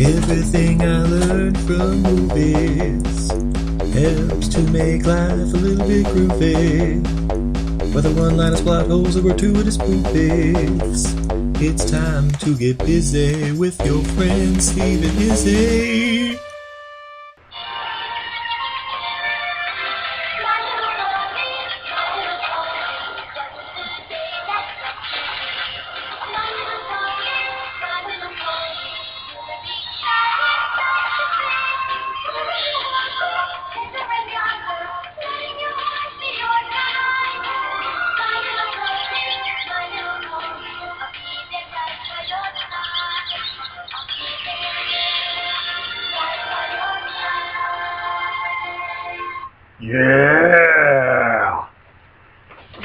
Everything I learned from movies helps to make life a little bit groovy. Whether one-liners, plot holes, or gratuitous movies, it's time to get busy with your friends Steve and.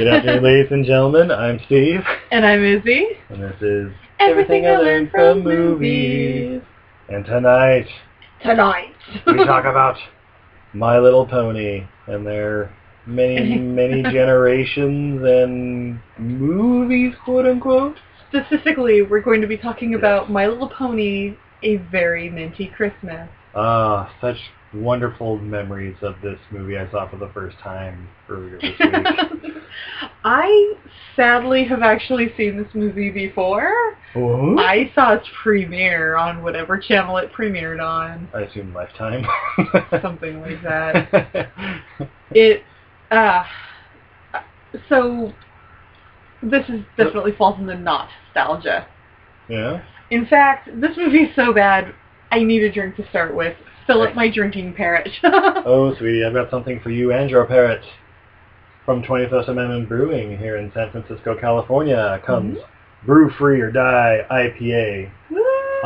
Good afternoon, ladies and gentlemen. I'm Steve, And I'm Izzy. and this is Everything I learned from movies. And tonight, Tonight. we talk about My Little Pony and their many, many generations and movies, quote unquote. Specifically, we're going to be talking about My Little Pony, A Very Minty Christmas. Ah, such wonderful memories of this movie I saw for the first time earlier this week. I sadly have actually seen this movie before. What? I saw its premiere on whatever channel it premiered on. I assume Lifetime. Something like that. It, uh, so this is definitely falls in the not nostalgia. yeah. In fact, this movie is so bad, I need a drink to start with. Fill up my drinking parrot. Oh, sweetie, I've got something for you and your parrot. From 21st Amendment Brewing here in San Francisco, California comes Brew Free or Die IPA.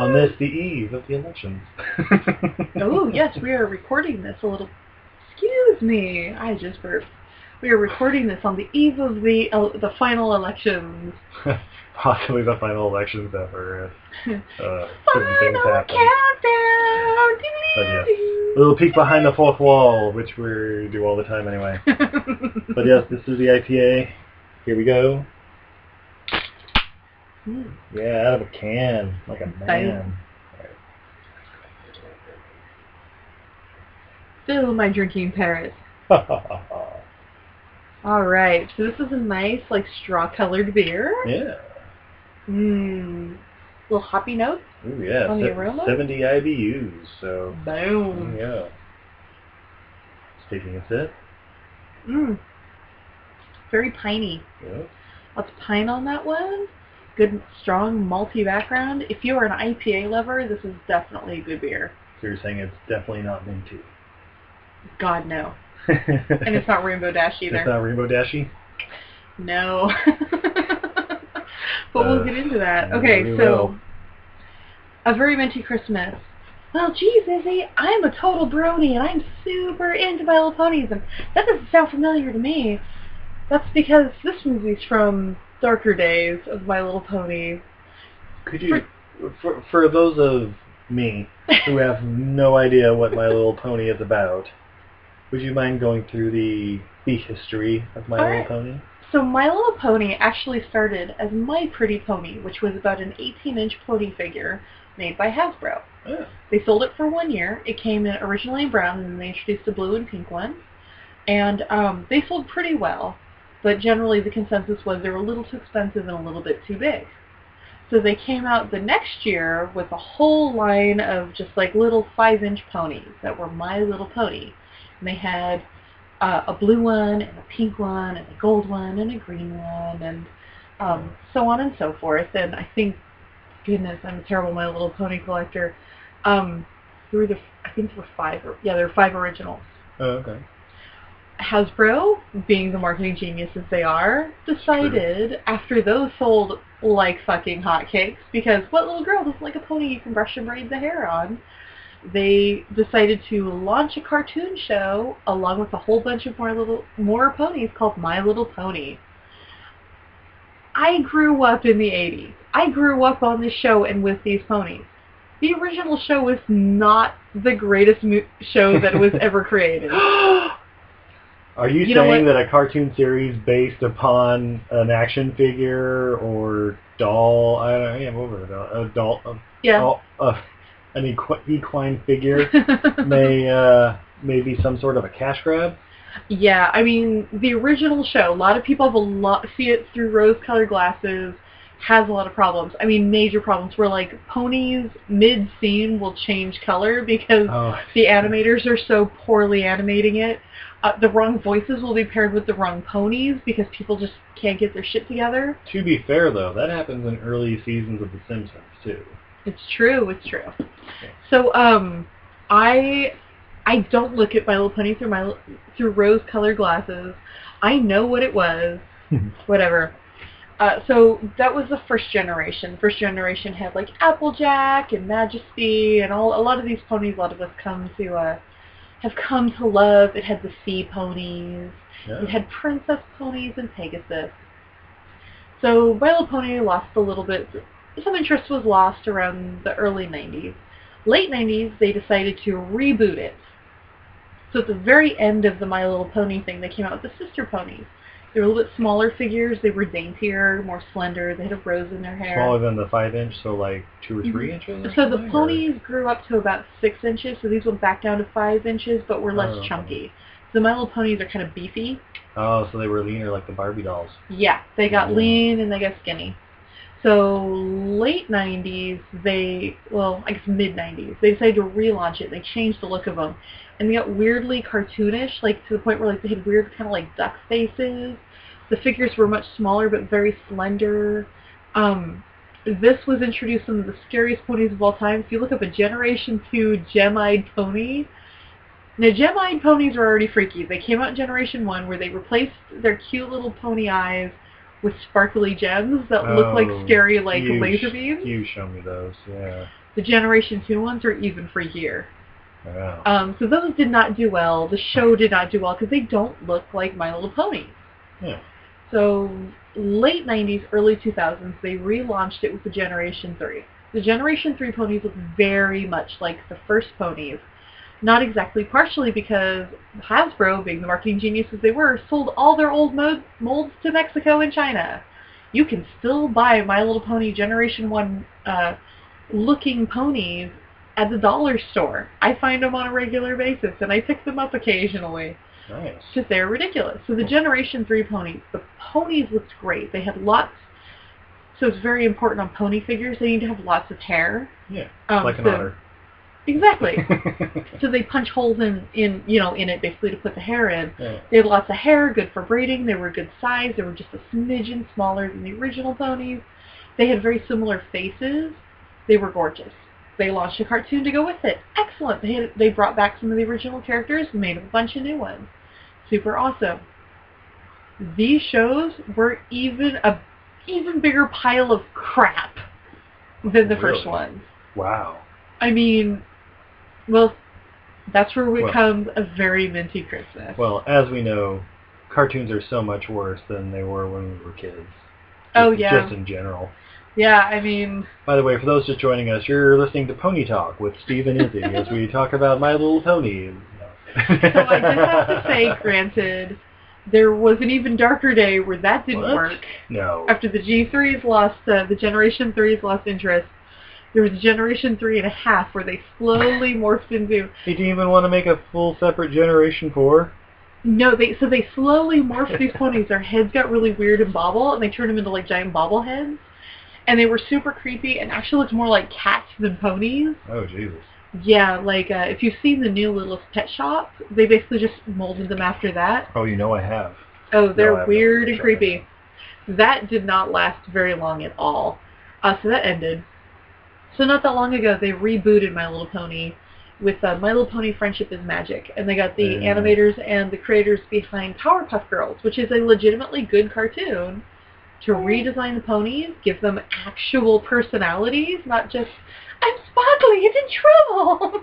On this, the eve of the elections. oh, yes, we are recording this a little... Excuse me, I just burped. We are recording this on the eve of the uh, the final elections. Possibly the final elections ever. if, Uh, Final countdown! But a little peek behind the fourth wall, which we do all the time anyway. But yes, this is the IPA. Here we go. Mm. Yeah, out of a can, like a man. Fill my drinking parrot. All right, so this is a nice, like, straw-colored beer. yeah. Mmm. Little hoppy notes. Ooh, yeah. On the aroma? 70 IBUs, so Boom. Mm, yeah. Taking a sip. Mmm. Very piney. Yeah. Lots of pine on that one. Good, strong, malty background. If you are an IPA lover, this is definitely a good beer. So you're saying it's definitely not minty. God, no. and And it's not Rainbow Dash either. It's not Rainbow Dashy? No. but we'll Uh, get into that. Okay, so a very minty Christmas. Well, geez, Izzy, I'm a total brony, and I'm super into My Little Ponies, and that doesn't sound familiar to me. That's because this movie's from darker days of My Little Pony. Could you, for, for those of me who have no idea what My Little Pony is about, would you mind going through the the history of My All Little right. Pony? So My Little Pony actually started as My Pretty Pony, which was about an 18-inch pony figure made by Hasbro. Yeah. They sold it for one year. It came in originally in brown, and then they introduced a blue and pink one. And um, they sold pretty well, but generally the consensus was they were a little too expensive and a little bit too big. So they came out the next year with a whole line of just like little five-inch ponies that were My Little Pony. And they had uh, a blue one, and a pink one, and a gold one, and a green one, and um, so on and so forth. And I think, goodness, I'm a terrible My Little Pony collector. Um, there were the, I think there were five, or, yeah, there were five originals. Oh, okay. Hasbro, being the marketing geniuses they are, decided after those sold like fucking hotcakes, because what little girl doesn't like a pony you can brush and braid the hair on? They decided to launch a cartoon show along with a whole bunch of more little more ponies called My Little Pony. I grew up in the 80s. I grew up on this show and with these ponies. The original show was not the greatest mo- show that was ever created. Are you, You saying that a cartoon series based upon an action figure or doll? I don't know. Yeah, what was it? A doll? A, Yeah. doll- a, an equi- equine figure may uh, may be some sort of a cash grab. Yeah, I mean the original show. A lot of people have a lot see it through rose-colored glasses. Has a lot of problems. I mean, major problems where like ponies mid-scene will change color because Oh, the animators are so poorly animating it. Uh, the wrong voices will be paired with the wrong ponies because people just can't get their shit together. to be fair though, that happens in early seasons of The Simpsons too. It's true. It's true. So, um, I I don't look at My Little Pony through my through rose-colored glasses. I know what it was. Whatever. Uh, so that was the first generation. The first generation had like Applejack and Majesty and all a lot of these ponies. A lot of us come to uh, have come to love. It had the sea ponies. Yeah. It had princess ponies and Pegasus. So My Little Pony lost a little bit. Some interest was lost around the early 90s. Late 90s, they decided to reboot it. So at the very end of the My Little Pony thing, they came out with the sister ponies. They were a little bit smaller figures. They were daintier, more slender. They had a rose in their hair. Smaller than the five inch, so like two or 3 Mhm. inches. or So the or- ponies grew up to about six inches, so these went back down to five inches, but were less Oh. chunky. So My Little Ponies are kind of beefy. Oh, so they were leaner like the Barbie dolls. Yeah, they got Yeah. lean and they got skinny. So late 90s, they, well, I guess mid 90s, they decided to relaunch it. They changed the look of them. And they got weirdly cartoonish, like to the point where like they had weird kind of like duck faces. The figures were much smaller but very slender. Um, this was introduced some of the scariest ponies of all time. If you look up a Generation 2 Gem-eyed pony, now Gem-eyed ponies are already freaky. They came out in Generation 1 where they replaced their cute little pony eyes with sparkly gems that look like Oh, scary like you laser beams. You show me those, yeah. The Generation 2 ones are even freakier. Wow. Um, so those did not do well. The show did not do well because they don't look like My Little Ponies. Yeah. So late 90s, early 2000s, they relaunched it with the Generation 3. The Generation 3 ponies look very much like the first ponies. Not exactly, partially because Hasbro, being the marketing geniuses they were, sold all their old mo- molds to Mexico and China. You can still buy My Little Pony Generation 1 uh, looking ponies at the dollar store. I find them on a regular basis, and I pick them up occasionally Nice. because they're ridiculous. So the Generation 3 ponies, the ponies looked great. They had lots, so it's very important on pony figures, they need to have lots of hair. Yeah. Um, like an so- otter. Exactly. so they punch holes in, in, you know, in it basically to put the hair in. yeah. They had lots of hair, good for braiding, they were good size, they were just a smidgen smaller than the original ponies. They had very similar faces. They were gorgeous. They launched a cartoon to go with it. Excellent. They had, they brought back some of the original characters and made a bunch of new ones. Super awesome. These shows were even a even bigger pile of crap than the first ones. Wow. I mean, well, that's where it Well- comes a very minty Christmas. Well, as we know, cartoons are so much worse than they were when we were kids. Oh, yeah. Just in general. yeah, I mean, By the way, for those just joining us, you're listening to Pony Talk with Steve and Izzy as we talk about My Little Pony. so I just have to say, granted, there was an even darker day where that didn't What? work. No. After the G3s lost, uh, the Generation 3s lost interest, there was a Generation 3 and a half where they slowly morphed into, They didn't even want to make a full separate Generation 4? no, they so they slowly morphed these ponies. Their heads got really weird and bobble, and they turned them into like giant bobbleheads. And they were super creepy and actually looked more like cats than ponies. Oh, Jesus. Yeah, like uh, if you've seen the new Littlest Pet Shop, they basically just molded them after that. Oh, you know I have. Oh, they're No, weird and creepy. That did not last very long at all. Uh, so that ended. So not that long ago, they rebooted My Little Pony with uh, My Little Pony Friendship is Magic, and they got the Yeah. animators and the creators behind Powerpuff Girls, which is a legitimately good cartoon, to redesign the ponies, give them actual personalities, not just I'm sparkly and in trouble.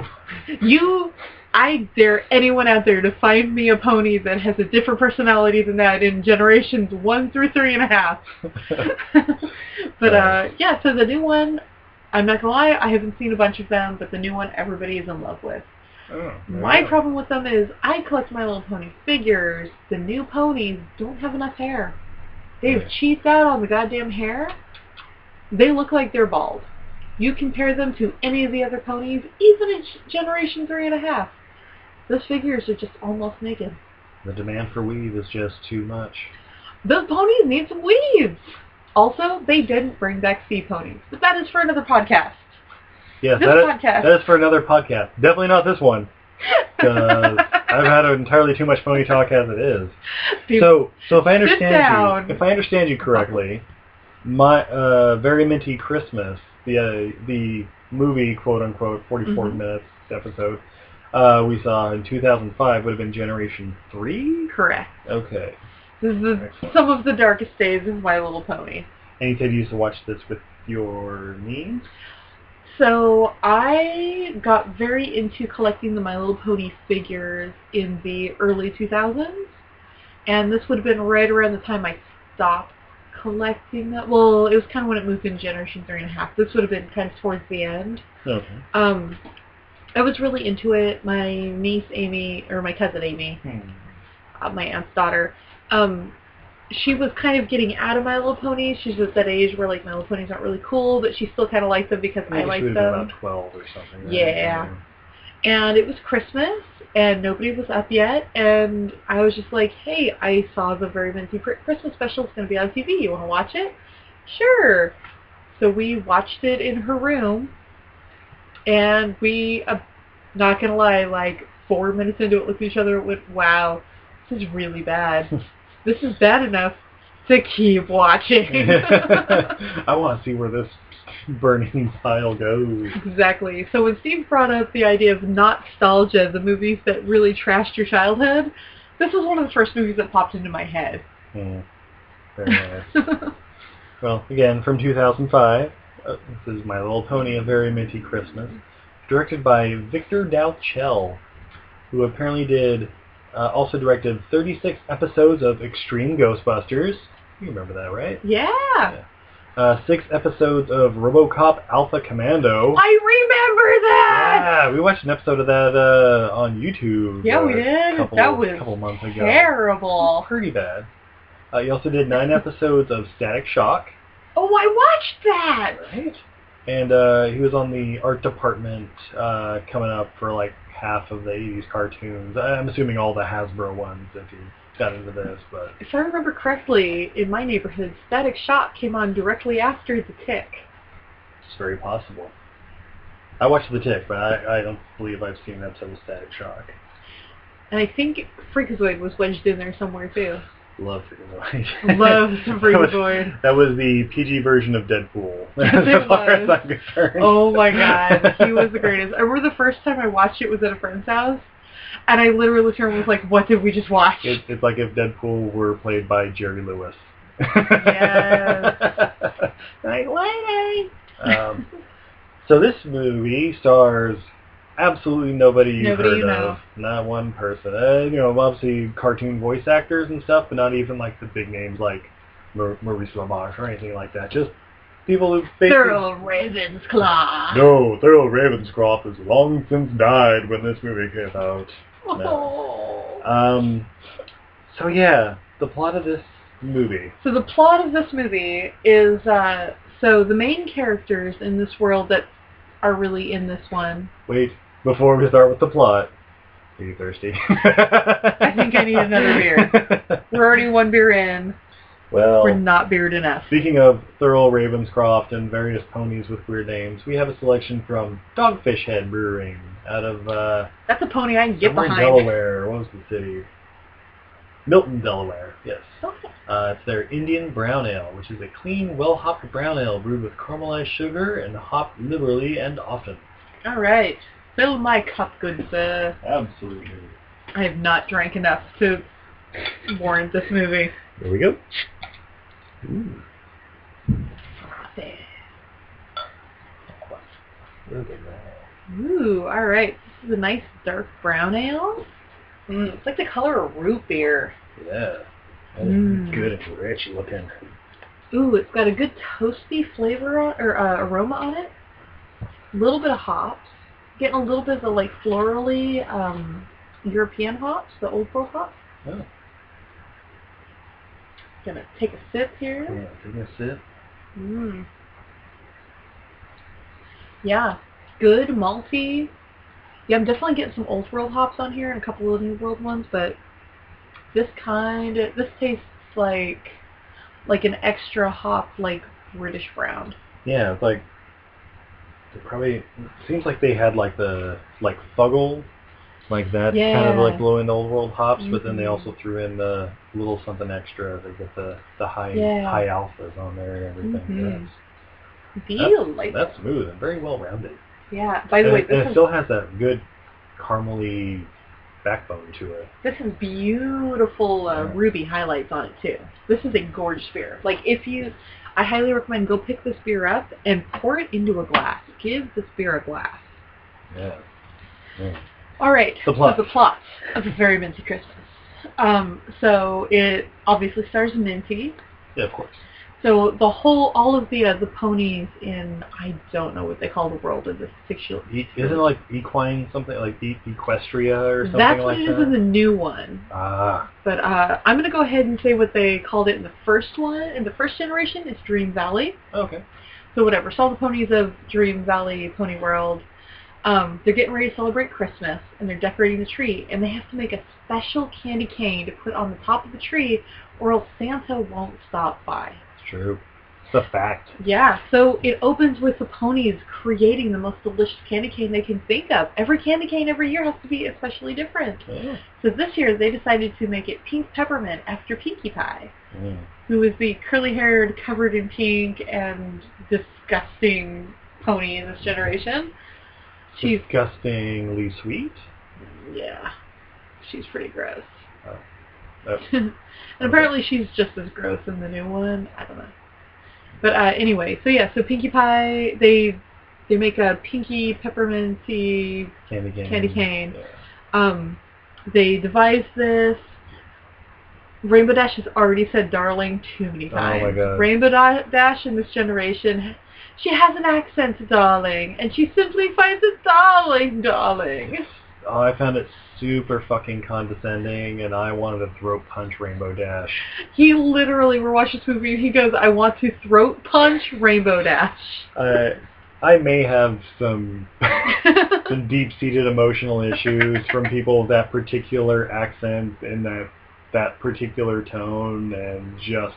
You, I dare anyone out there to find me a pony that has a different personality than that in generations one through three and a half. but uh, yeah, so the new one, I'm not gonna lie, I haven't seen a bunch of them, but the new one everybody is in love with. oh, My problem with them is I collect My Little Pony figures. The new ponies don't have enough hair. They've Yeah. cheaped out on the goddamn hair. They look like they're bald. You compare them to any of the other ponies, even in Generation 3 and a half. Those figures are just almost naked. The demand for weave is just too much. Those ponies need some weaves. Also, they didn't bring back sea ponies, but that is for another podcast. Yes, This that is, podcast. that is for another podcast. Definitely not this one, because I've had entirely too much pony talk as it is. Dude, So, so if I understand you, if I understand you correctly, my uh, very minty Christmas, the uh, the movie quote unquote 44 Mhm. minutes episode uh, we saw in 2005 would have been Generation Three. correct. Okay, This is some of the darkest days of My Little Pony. and you said you used to watch this with your niece. So I got very into collecting the My Little Pony figures in the early 2000s, and this would have been right around the time I stopped collecting them. Well, it was kind of when it moved in Generation Three and a Half. This would have been kind of towards the end. Okay. Um, I was really into it. My niece Amy, or my cousin Amy, Hmm. uh, my aunt's daughter, um, she was kind of getting out of My Little Ponies. She's at that age where like My Little Ponies aren't really cool, but she still kind of liked them because I Maybe she liked would have been them. about 12 or something. right? Yeah. And it was Christmas, and nobody was up yet, and I was just like, hey, I saw the Very Minty Christmas special. It's going to be on TV. You want to watch it? Sure. So we watched it in her room, and we, uh, not going to lie, like four minutes into it, looked at each other and went, wow, this is really bad. this is bad enough to keep watching. I want to see where this burning pile goes. Exactly. So when Steve brought up the idea of nostalgia, the movies that really trashed your childhood, this was one of the first movies that popped into my head. Hmm. Very nice. Well, again, from 2005, uh, this is My Little Pony, A Very Minty Christmas, directed by Victor Dal Chele, who apparently did, uh, also directed 36 episodes of Extreme Ghostbusters. You remember that, right? yeah, Uh, six episodes of RoboCop Alpha Commando. I remember that. Yeah, we watched an episode of that uh, on YouTube. Yeah, uh, we did. Couple, That was couple months ago. Terrible. Pretty bad. Uh, you also did nine episodes of Static Shock. Oh, I watched that. Right. And uh, he was on the art department uh, coming up for like half of the 80s cartoons. I'm assuming all the Hasbro ones if you got into this, but If I remember correctly, in my neighborhood, Static Shock came on directly after The Tick. it's very possible. I watched The Tick, but I, I don't believe I've seen an episode of Static Shock. And I think Freakazoid was wedged in there somewhere too. Love Freakazoid. Love some That was- That was the PG version of Deadpool, as far as. I'm concerned. Oh my god, he was the greatest. I remember the first time I watched it was at a friend's house, and I literally looked around and was like, "What did we just watch?" It, it's like if Deadpool were played by Jerry Lewis. Yes. Night lady. Um, so this movie stars absolutely nobody you've Nobody heard you know. of. Not one person. Uh, you know, obviously cartoon voice actors and stuff, but not even like the big names like Mar- Maurice LaMarche or anything like that. Just people who basically... Thurl Raven's No, Thurl Ravenscroft has long since died when this movie came out. Oh. Um, so yeah, the plot of this movie. So the plot of this movie is uh, so the main characters in this world that are really in this one. Wait, before we start with the plot, are you thirsty? I think I need another beer. We're already one beer in. well, We're not beered enough. speaking of Thurl Ravenscroft and various ponies with weird names, we have a selection from Dogfish Head Brewing out of uh, That's a pony I can get behind. Delaware. What was the city? Milton, Delaware. Yes. Okay. Uh, it's their Indian Brown Ale, which is a clean, well-hopped brown ale brewed with caramelized sugar and hopped liberally and often. All right. Fill my cup, good sir. Absolutely. I have not drank enough to warrant this movie. Here we go. Ooh. Look at that. Ooh, all right. This is a nice dark brown ale. Mm, it's like the color of root beer. Yeah. That is Mm. good and rich looking. Ooh, it's got a good toasty flavor on, or uh, aroma on it. A little bit of hops. Getting a little bit of the like florally um, European hops, the old world hops. Oh. Gonna take a sip here. Yeah, taking a sip. Mm. Yeah. Good, malty. Yeah, I'm definitely getting some old world hops on here and a couple of new world ones, but this kind of this tastes like like an extra hop like British brown. Yeah, it's like they probably it seems like they had like the like Fuggle, like that kind of Yeah. like low end old world hops, but then they Mhm. also threw in the little something extra. They get the the high Yeah. high alphas on there and everything. Mhm. That's, Delightful. that's smooth and very well rounded. Yeah. By the and, way, it- and this still has that good caramely backbone to it. this has beautiful uh, Yeah. ruby highlights on it too. This is a gorgeous beer. Like if you, I highly recommend go pick this beer up and pour it into a glass. Give this beer a glass. Yeah. yeah. All right. The plot. So the plot of a very minty Christmas. Um, so it obviously stars Minty. Yeah, of course. So the whole, all of the uh, the ponies in, I don't know what they call the world of this fictional. E- isn't it like equine something like e- equestria or something That's like what it that? is in the new one. ah, But uh, I'm gonna go ahead and say what they called it in the first one. In the first generation, it's Dream Valley. okay. So whatever. So all the ponies of Dream Valley Pony World, um, they're getting ready to celebrate Christmas, and they're decorating the tree, and they have to make a special candy cane to put on the top of the tree, or else Santa won't stop by. True. It's a fact. Yeah, so it opens with the ponies creating the most delicious candy cane they can think of. Every candy cane every year has to be especially different. Yeah. So this year they decided to make it pink peppermint after Pinkie Pie, Mm. who is the curly-haired, covered in pink, and disgusting pony in this generation. She's disgustingly sweet. yeah, she's pretty gross. Oh, and apparently she's just as gross in the new one. I don't know. But uh, anyway, so yeah, so Pinkie Pie, they they make a pinky pepperminty. candy cane. Candy cane. Yeah. Um, they devised this. Rainbow Dash has already said "darling" too many times. Oh my. God. Rainbow Da- Dash in this generation, she has an accent, darling, and she simply finds it darling, darling. Oh, I found it super fucking condescending, and I wanted to throat punch Rainbow Dash. He literally, we're watching this movie, and he goes, "I want to throat punch Rainbow Dash." I I may have some some deep-seated emotional issues from people with that particular accent and that that particular tone, and just.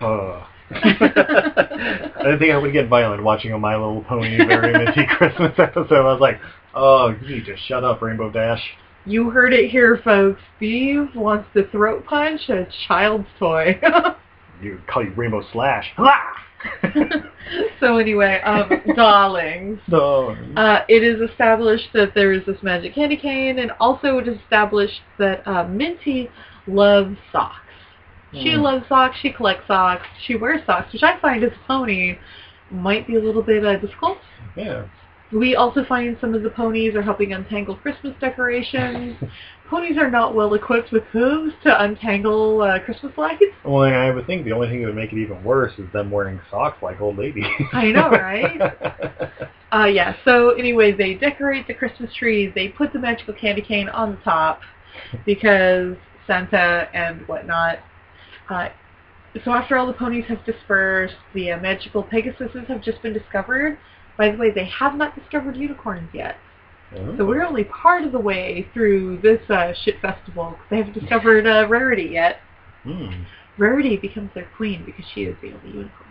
Uh. I didn't think I would get violent watching a My Little Pony Very Minty Christmas episode. I was like, oh, you need to shut up, Rainbow Dash. You heard it here, folks. Steve wants to throat punch a child's toy. You call you Rainbow Slash. So anyway, um, darlings. no. Uh, it is established that there is this magic candy cane, and also it is established that uh, Minty loves socks. She Mm. loves socks. She collects socks. She wears socks, which I find as a pony might be a little bit uh, difficult. Yeah. We also find some of the ponies are helping untangle Christmas decorations. ponies are not well equipped with hooves to untangle uh, Christmas lights. Well, I would think the only thing that would make it even worse is them wearing socks like old ladies. I know, right? Uh, yeah, so anyway, they decorate the Christmas trees. They put the magical candy cane on the top because Santa and whatnot. Uh, so after all the ponies have dispersed, the uh, magical Pegasuses have just been discovered. By the way, they have not discovered unicorns yet. So we're only part of the way through this uh, shit festival they haven't discovered uh, Rarity yet. Hmm. Rarity becomes their queen because she is the only unicorn.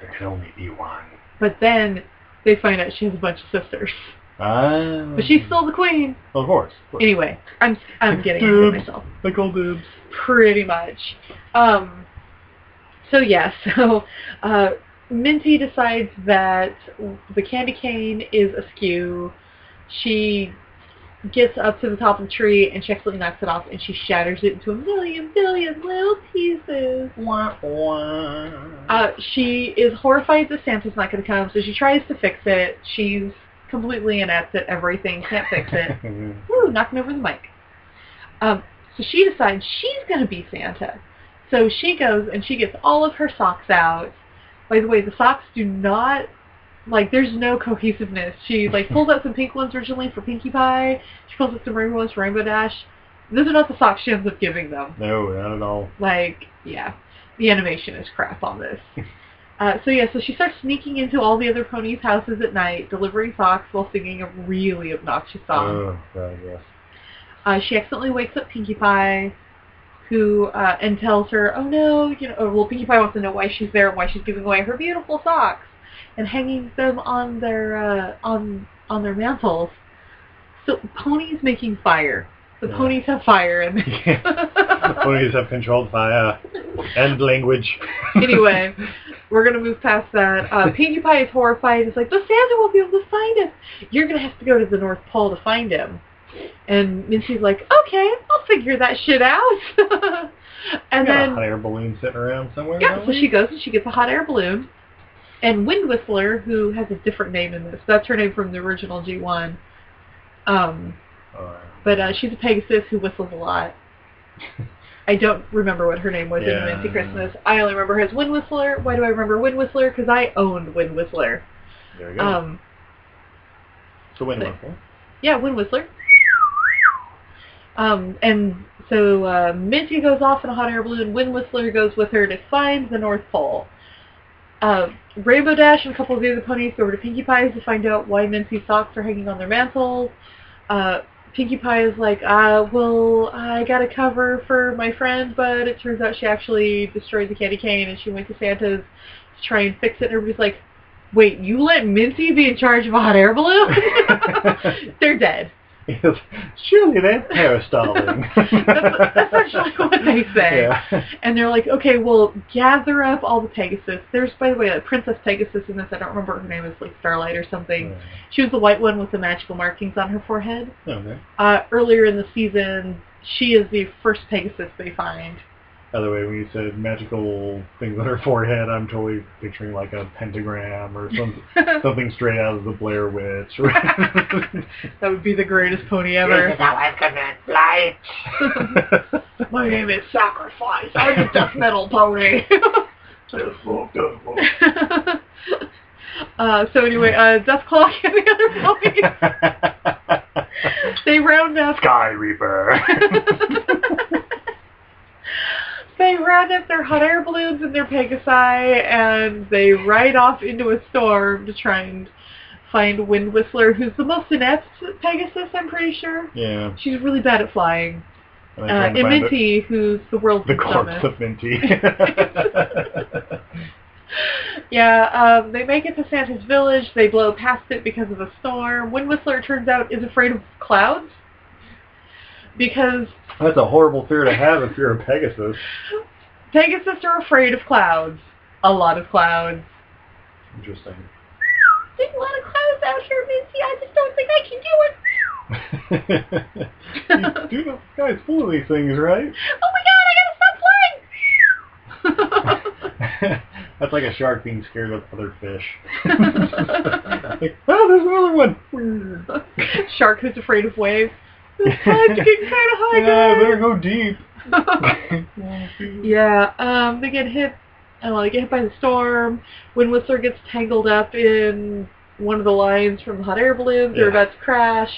There can only be one. But then they find out she has a bunch of sisters. Ah. But she's still the queen. Of course. Of course. Anyway, I'm I'm getting ahead of myself. Like old boobs. Pretty much. Um, so yeah, so uh, Minty decides that the candy cane is askew. She gets up to the top of the tree and she accidentally knocks it off and she shatters it into a million billion little pieces. Wah, wah. Uh, she is horrified that Santa's not going to come, so she tries to fix it. She's completely inept at everything, can't fix it. Woo, knocking over the mic. Um, so she decides she's going to be Santa. So she goes and she gets all of her socks out. By the way, the socks do not, like, there's no cohesiveness. She, like, pulls out some pink ones originally for Pinkie Pie. She pulls out some rainbow ones for Rainbow Dash. Those are not the socks she ends up giving them. no, not at all. Like, yeah, the animation is crap on this. Uh, so yeah, so she starts sneaking into all the other ponies' houses at night, delivering socks while singing a really obnoxious song. Oh, right, yes. Uh, she accidentally wakes up Pinkie Pie, who uh, and tells her, "Oh no, you know." Well, Pinkie Pie wants to know why she's there and why she's giving away her beautiful socks and hanging them on their uh, on on their mantles. So ponies making fire. The Yeah. ponies have fire, and The ponies have controlled fire and language. anyway, we're gonna move past that. Uh, Pinkie Pie is horrified. It's like, "The Santa won't be able to find us. You're gonna have to go to the North Pole to find him." And Minty's like, "Okay, I'll figure that shit out." and Got a then hot air balloon sitting around somewhere. yeah, so she goes and she gets a hot air balloon. And Wind Whistler, who has a different name in this, that's her name from the original G1. Um, Uh, but uh, she's a Pegasus who whistles a lot. I don't remember what her name was Yeah. in Minty Christmas. I only remember her as Wind Whistler. Why do I remember Wind Whistler? Because I owned Wind Whistler. there we go. Um, so when but- whistle. yeah, Wind Whistler. Um, and so uh, Minty goes off in a hot air balloon. Wind Whistler goes with her to find the North Pole. Uh, Rainbow Dash and a couple of the other ponies go over to Pinkie Pie's to find out why Minty's socks are hanging on their mantles. Uh, Pinkie Pie is like, uh, well, I got a cover for my friend, but it turns out she actually destroyed the candy cane and she went to Santa's to try and fix it. And everybody's like, wait, you let Minty be in charge of a hot air balloon? They're dead. Yes. Surely that's hairstyling. That's essentially what they say. Yeah. And they're like, okay, well, gather up all the Pegasus. There's, by the way, a Princess Pegasus in this. I don't remember her name. It's like Starlight or something. She was the white one with the magical markings on her forehead. Okay. Uh, earlier in the season, she is the first Pegasus they find. By the way, when you said magical things on her forehead, I'm totally picturing like a pentagram or some, something straight out of the Blair Witch. that would be the greatest pony ever. how I command flight. My name is Sacrifice. I'm a death metal pony. uh, so anyway, uh, Deathclaw and the other ponies, they round up Sky Reaper. They round up their hot air balloons and their Pegasi, and they ride off into a storm to try and find Wind Whistler, who's the most inept Pegasus, I'm pretty sure. yeah. She's really bad at flying. And Uh, I'm trying to and Minty, who's the world's the, the corpse dumbest. of Minty. Yeah, um, they make it to Santa's village. They blow past it because of a storm. Wind Whistler, turns out, is afraid of clouds. Because That's a horrible fear to have if you're a Pegasus. Pegasus are afraid of clouds. A lot of clouds. Interesting. There's a lot of clouds out here, Minty. I just don't think I can do it. you do know the sky's full of these things, right? Oh my god, I gotta stop flying! That's like a shark being scared of other fish. like, oh, there's another one. Shark who's afraid of waves. Getting kind of high, Yeah, I better go deep. Yeah, um, they get hit. Oh, they get hit by the storm. Wind Whistler gets tangled up in one of the lines from the hot air balloons. They're Yeah. about to crash.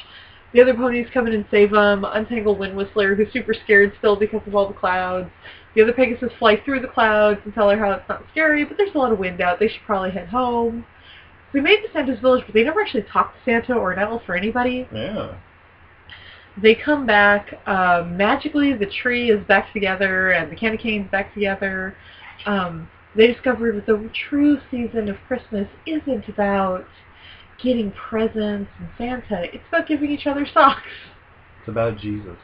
The other ponies come in and save them. Untangle Wind Whistler, who's super scared still because of all the clouds. The other Pegasus fly through the clouds and tell her how it's not scary, but there's a lot of wind out. They should probably head home. We made to Santa's village, but they never actually talked to Santa or an elf or anybody. Yeah. They come back. Um, magically, the tree is back together and the candy cane's back together. Um, they discover that the true season of Christmas isn't about getting presents and Santa. It's about giving each other socks. It's about Jesus.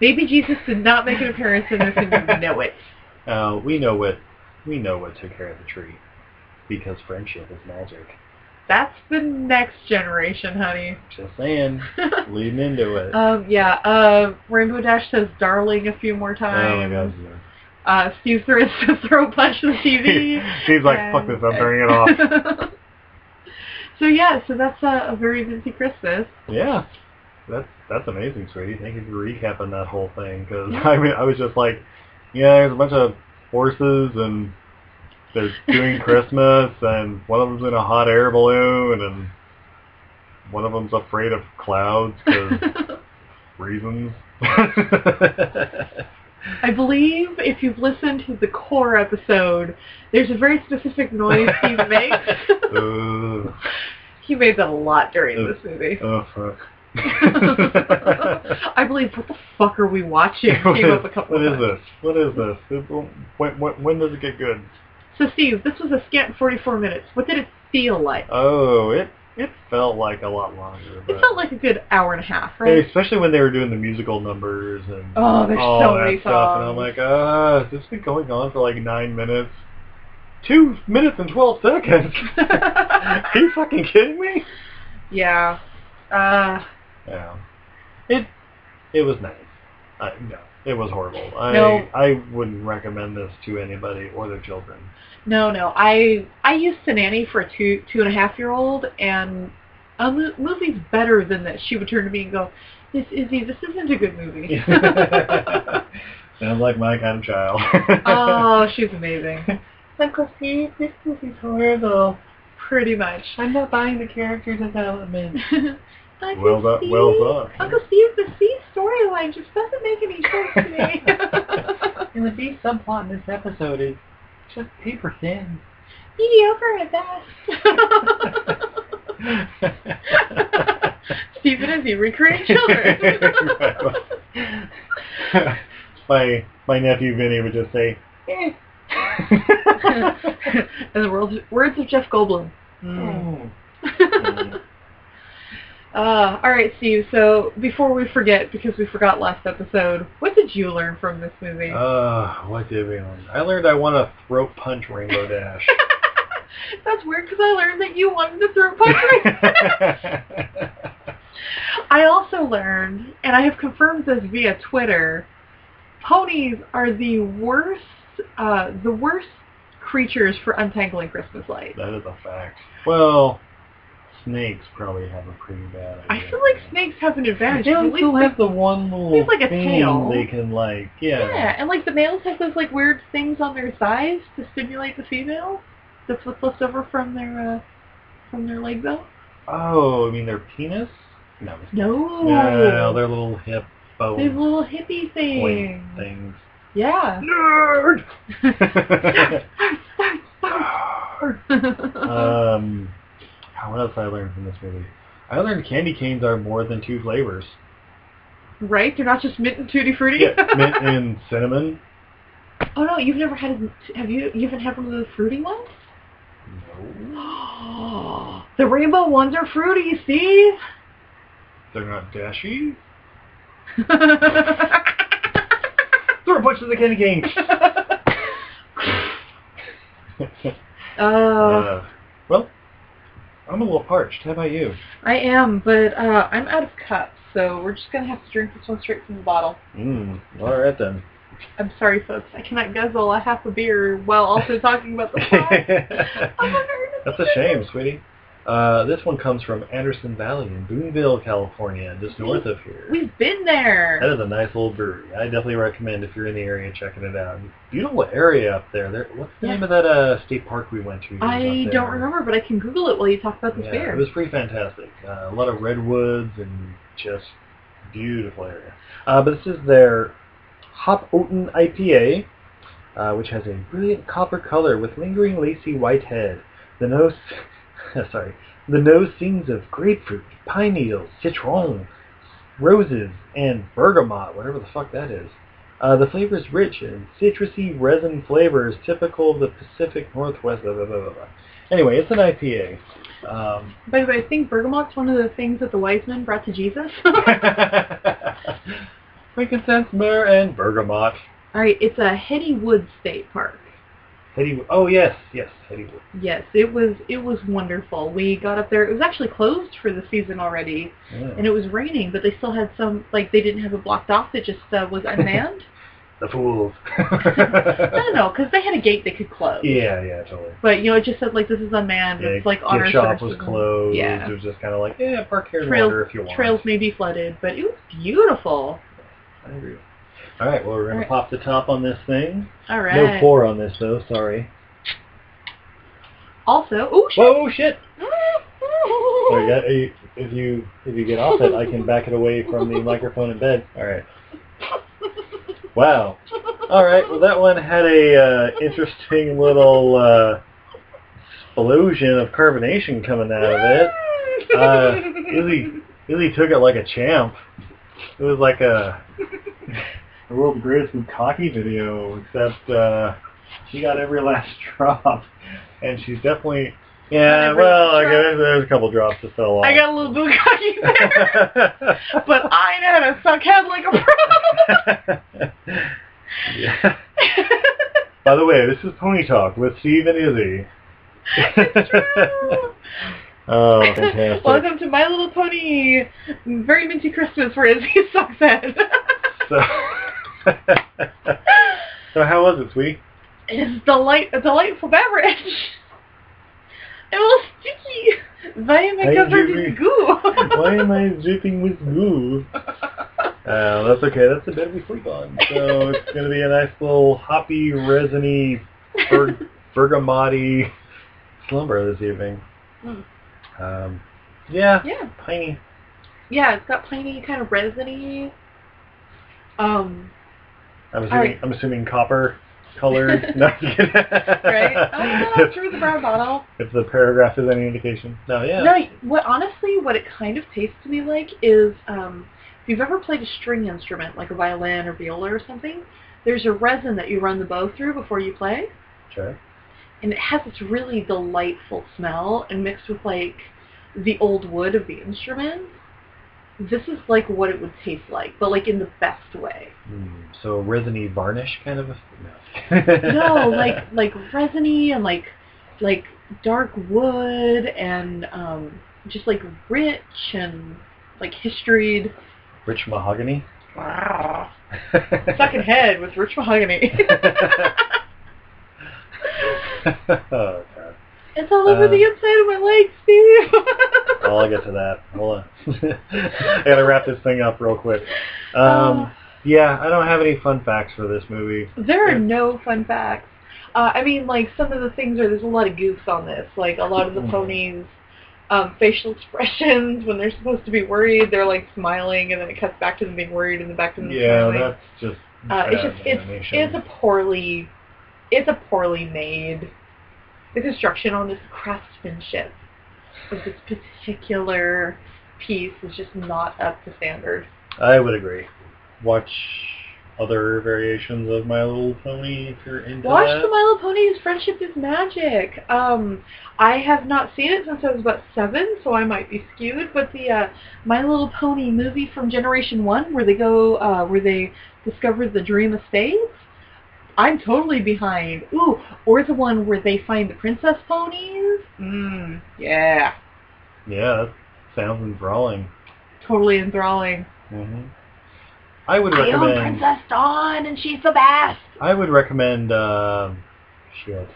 Baby Jesus did not make an appearance in this, and you know it. Uh, we know what we know what took care of the tree, because friendship is magic. That's the next generation, honey. Just saying, leading into it. um, yeah. Uh, Rainbow Dash says "darling" a few more times. oh my god. Uh, Steve throws to throw a punch to the TV. He's like, fuck this, I'm turning it off. so yeah, so that's uh, a very busy Christmas. Yeah, that's that's amazing, sweetie. Thank you for recapping that whole thing. Because I mean, I was just like, yeah, there's a bunch of horses and they're doing Christmas, and one of them's in a hot air balloon, and one of them's afraid of clouds because reasons. I believe if you've listened to the core episode, there's a very specific noise he makes. He made that a lot during this movie. oh fuck. I believe what the fuck are we watching? What is- up a couple what of is times. this? What is this? It- When, when, when does it get good? So Steve, this was a scant 44 minutes. What did it feel like? Oh, it it felt like a lot longer. It felt like a good hour and a half, right? Especially when they were doing the musical numbers and Oh, there's all so that stuff, and I'm like, ah, has this been going on for like nine minutes? Two minutes and twelve seconds. Are you fucking kidding me? yeah. Uh, Yeah. It it was nice. I, no, it was horrible. I No. I wouldn't recommend this to anybody or their children. No, no. I I used to nanny for a two two and a half year old, and a mo- movie's better than this. She would turn to me and go, "This Izzy, this isn't a good movie." Sounds like my kind of child. oh, she's amazing. Uncle Steve, this movie's horrible. Pretty much. I'm not buying the character development. Uncle Well done- Steve, well done. Uncle Steve, the C storyline just doesn't make any sense to me. And the B subplot in this episode is just paper thin. Mediocre at best. Steve and Izzy recreate children. my my nephew Vinny would just say, eh. In the words, words of Jeff Goldblum. Mm. Uh, all right, Steve. So before we forget, because we forgot last episode, what did you learn from this movie? Uh, what did we learn? I learned I want to throat punch Rainbow Dash. That's weird because I learned that you wanted to throat punch. I also learned, and I have confirmed this via Twitter, ponies are the worst, uh, the worst creatures for untangling Christmas lights. that is a fact. Well, snakes probably have a pretty bad I feel like snakes have an advantage. They At least still the- have the one little like a thing tail. they can like, yeah. Yeah, and like the males have those like weird things on their thighs to stimulate the females. That's what's left over from their uh, from their leg bone. Oh, I mean their penis? No. No, No, their little hip bone they have little hippie point things. things. Yeah. Nerd! uh, um, what else I learned from this movie? I learned candy canes are more than two flavors. right? They're not just mint and tutti frutti. Yeah, mint and cinnamon. oh no, you've never had? Have you? You haven't had one of the fruity ones? No. the rainbow ones are fruity, Steve. They're not dashy. Throw a bunch of the candy canes. uh, uh, well, I'm a little parched. How about you? I am, but uh, I'm out of cups, so we're just gonna have to drink this one straight from the bottle. Mm, all right then. I'm sorry, folks. I cannot guzzle a half a beer while also talking about the plot. I'm a nerd. That's a shame, sweetie. Uh, this one comes from Anderson Valley in Boonville, California, just north of here. We've been there. That is a nice little brewery. I definitely recommend if you're in the area checking it out. Beautiful area up there. there what's the Yeah. name of that uh, state park we went to? I don't remember, but I can Google it while you talk about this Yeah, beer. it was pretty fantastic. Uh, a lot of redwoods and just beautiful area. Uh, but this is their Hop Ottin' IPA, uh, which has a brilliant copper color with lingering lacy white head. The nose, sorry, the nose sings of grapefruit, pine needles, citron, roses, and bergamot, whatever the fuck that is. Uh, the flavor is rich and citrusy resin flavors typical of the Pacific Northwest. Blah, blah, blah. Anyway, it's an IPA. Um, By the way, I think bergamot's one of the things that the wise men brought to Jesus. frankincense, myrrh, and bergamot. All right, it's a Hendy Woods State Park. Hendy. Oh yes, yes. Yes, it was it was wonderful. We got up there. It was actually closed for the season already, Yeah. and it was raining, but they still had some like they didn't have it blocked off. It just uh, was unmanned. the fools. I don't know because they had a gate they could close. Yeah, yeah, totally. But you know, it just said like this is unmanned. Yeah, it's like on our shop was closed. Yeah. It was just kind of like, yeah, park here Trails, if you want. trails may be flooded, but it was beautiful. I agree. All right, well, we're gonna pop the top on this thing. All right. No pour on this though. Sorry. Also, oh shit. Whoa, shit! So you got, you, if you if you get off it, I can back it away from the microphone in bed. All right. Wow. All right. Well, that one had a uh, interesting little uh, explosion of carbonation coming out of it. Uh, Izzy, Izzy took it like a champ. It was like a the world's greatest bukkake video, except uh, she got every last drop, and she's definitely. Yeah, well, I guess there's a couple drops that fell off. I got a little bukkake there, but I know how to suck head like a pro. yeah. By the way, this is Pony Talk with Steve and Izzy. oh, fantastic. Welcome to My Little Pony Very Minty Christmas for Izzy Sucks Head. So, so how was it, sweetie? It's delight a delightful beverage. A little sticky. Why am I covered in goo? Why am I dripping with goo? Uh, that's okay. That's the bed we sleep on. So it's going to be a nice little hoppy, resiny, ber- bergamotti slumber this evening. Mm. Um, yeah, yeah. piney. Yeah, it's got piney kind of resiny. Um, I'm assuming. I'm assuming copper colored. no, right? Oh if, through the brown bottle. if the paragraph is any indication. No, yeah. No, what honestly, what it kind of tastes to me like is, um, if you've ever played a string instrument, like a violin or viola or something, there's a resin that you run the bow through before you play, Sure. and it has this really delightful smell, and mixed with like the old wood of the instrument. This is like what it would taste like, but like in the best way. Hmm, so resiny varnish kind of a... No, No, like like resiny and like like dark wood and um just like rich and like historied. Rich mahogany? Wow. Second head with rich mahogany. it's all over Uh, the inside of my legs, Steve. Well, I'll get to that. Hold on. I gotta wrap this thing up real quick. Um, Uh. yeah, I don't have any fun facts for this movie. There are no fun facts. Uh, I mean, like some of the things are there's a lot of goofs on this. Like a lot of the Mhm. ponies, um, facial expressions when they're supposed to be worried, they're like smiling, and then it cuts back to them being worried, and then back to them Yeah, smiling. Yeah, that's just Uh, it's just it's it's a poorly it's a poorly made. The construction on this craftsmanship of this particular piece is just not up to standard. I would agree. Watch other variations of My Little Pony if you're into Watch that. the My Little Ponies Friendship is Magic. Um, I have not seen it since I was about seven, so I might be skewed. But the uh, My Little Pony movie from Generation One, where they go, uh, where they discover the Dream Estates, I'm totally behind. Ooh, or the one where they find the princess ponies. Mmm, yeah, Yeah, that sounds enthralling. totally enthralling. hmm I would I own recommend. Princess Dawn, and she's the best. I would recommend. Um, shit,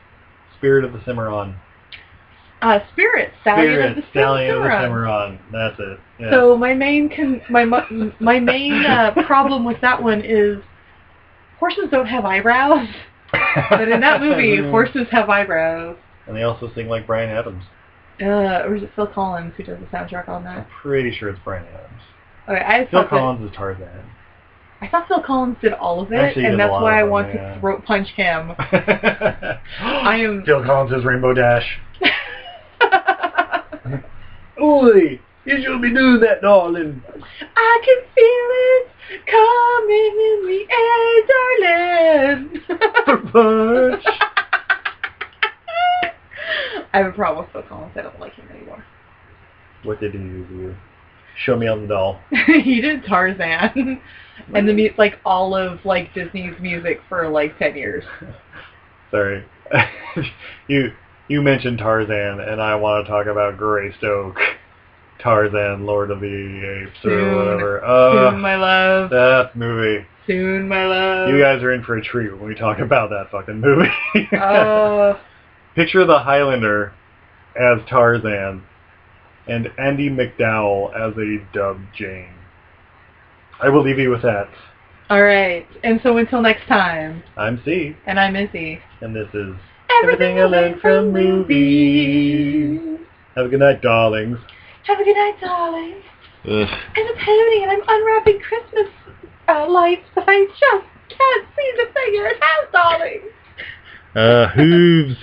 Spirit of the Cimarron. Uh, Spirit, Stallion Spirit of the Stallion of the Cimarron. Cimarron. That's it. Yeah. So my main con- my mu- my main uh, problem with that one is horses don't have eyebrows, but in that movie, horses have eyebrows. And they also sing like Bryan Adams. Uh, or is it Phil Collins who does the soundtrack on that? I'm pretty sure it's Bryan Adams. Okay, I Phil thought that, Collins is Tarzan. I thought Phil Collins did all of it, Actually, and that's why I them, want yeah. to throat punch him. I am- Phil Collins is Rainbow Dash. Oi, you should be doing that, darling. I can feel it coming in the air. Punch. I have a problem with Phil Collins. I don't like him anymore. What did he do to you? Show me on the doll. he did Tarzan, and the mu- like all of like Disney's music for like ten years. Sorry. you you mentioned Tarzan, and I want to talk about Greystoke. Tarzan, Lord of the Apes, Soon. or whatever. Uh, Soon, my love. that movie. Soon, my love. You guys are in for a treat when we talk about that fucking movie. Uh, Picture the Highlander as Tarzan and Andie MacDowell as a dubbed Jane. I will leave you with that. all right. And so until next time, I'm C, and I'm Izzy. and this is Everything I learned from movies. Have a good night, darlings. Have a good night, darling. Ugh. I'm a pony, and I'm unwrapping Christmas uh, lights, but I just can't seem to figure it out, darling. Uh, hooves.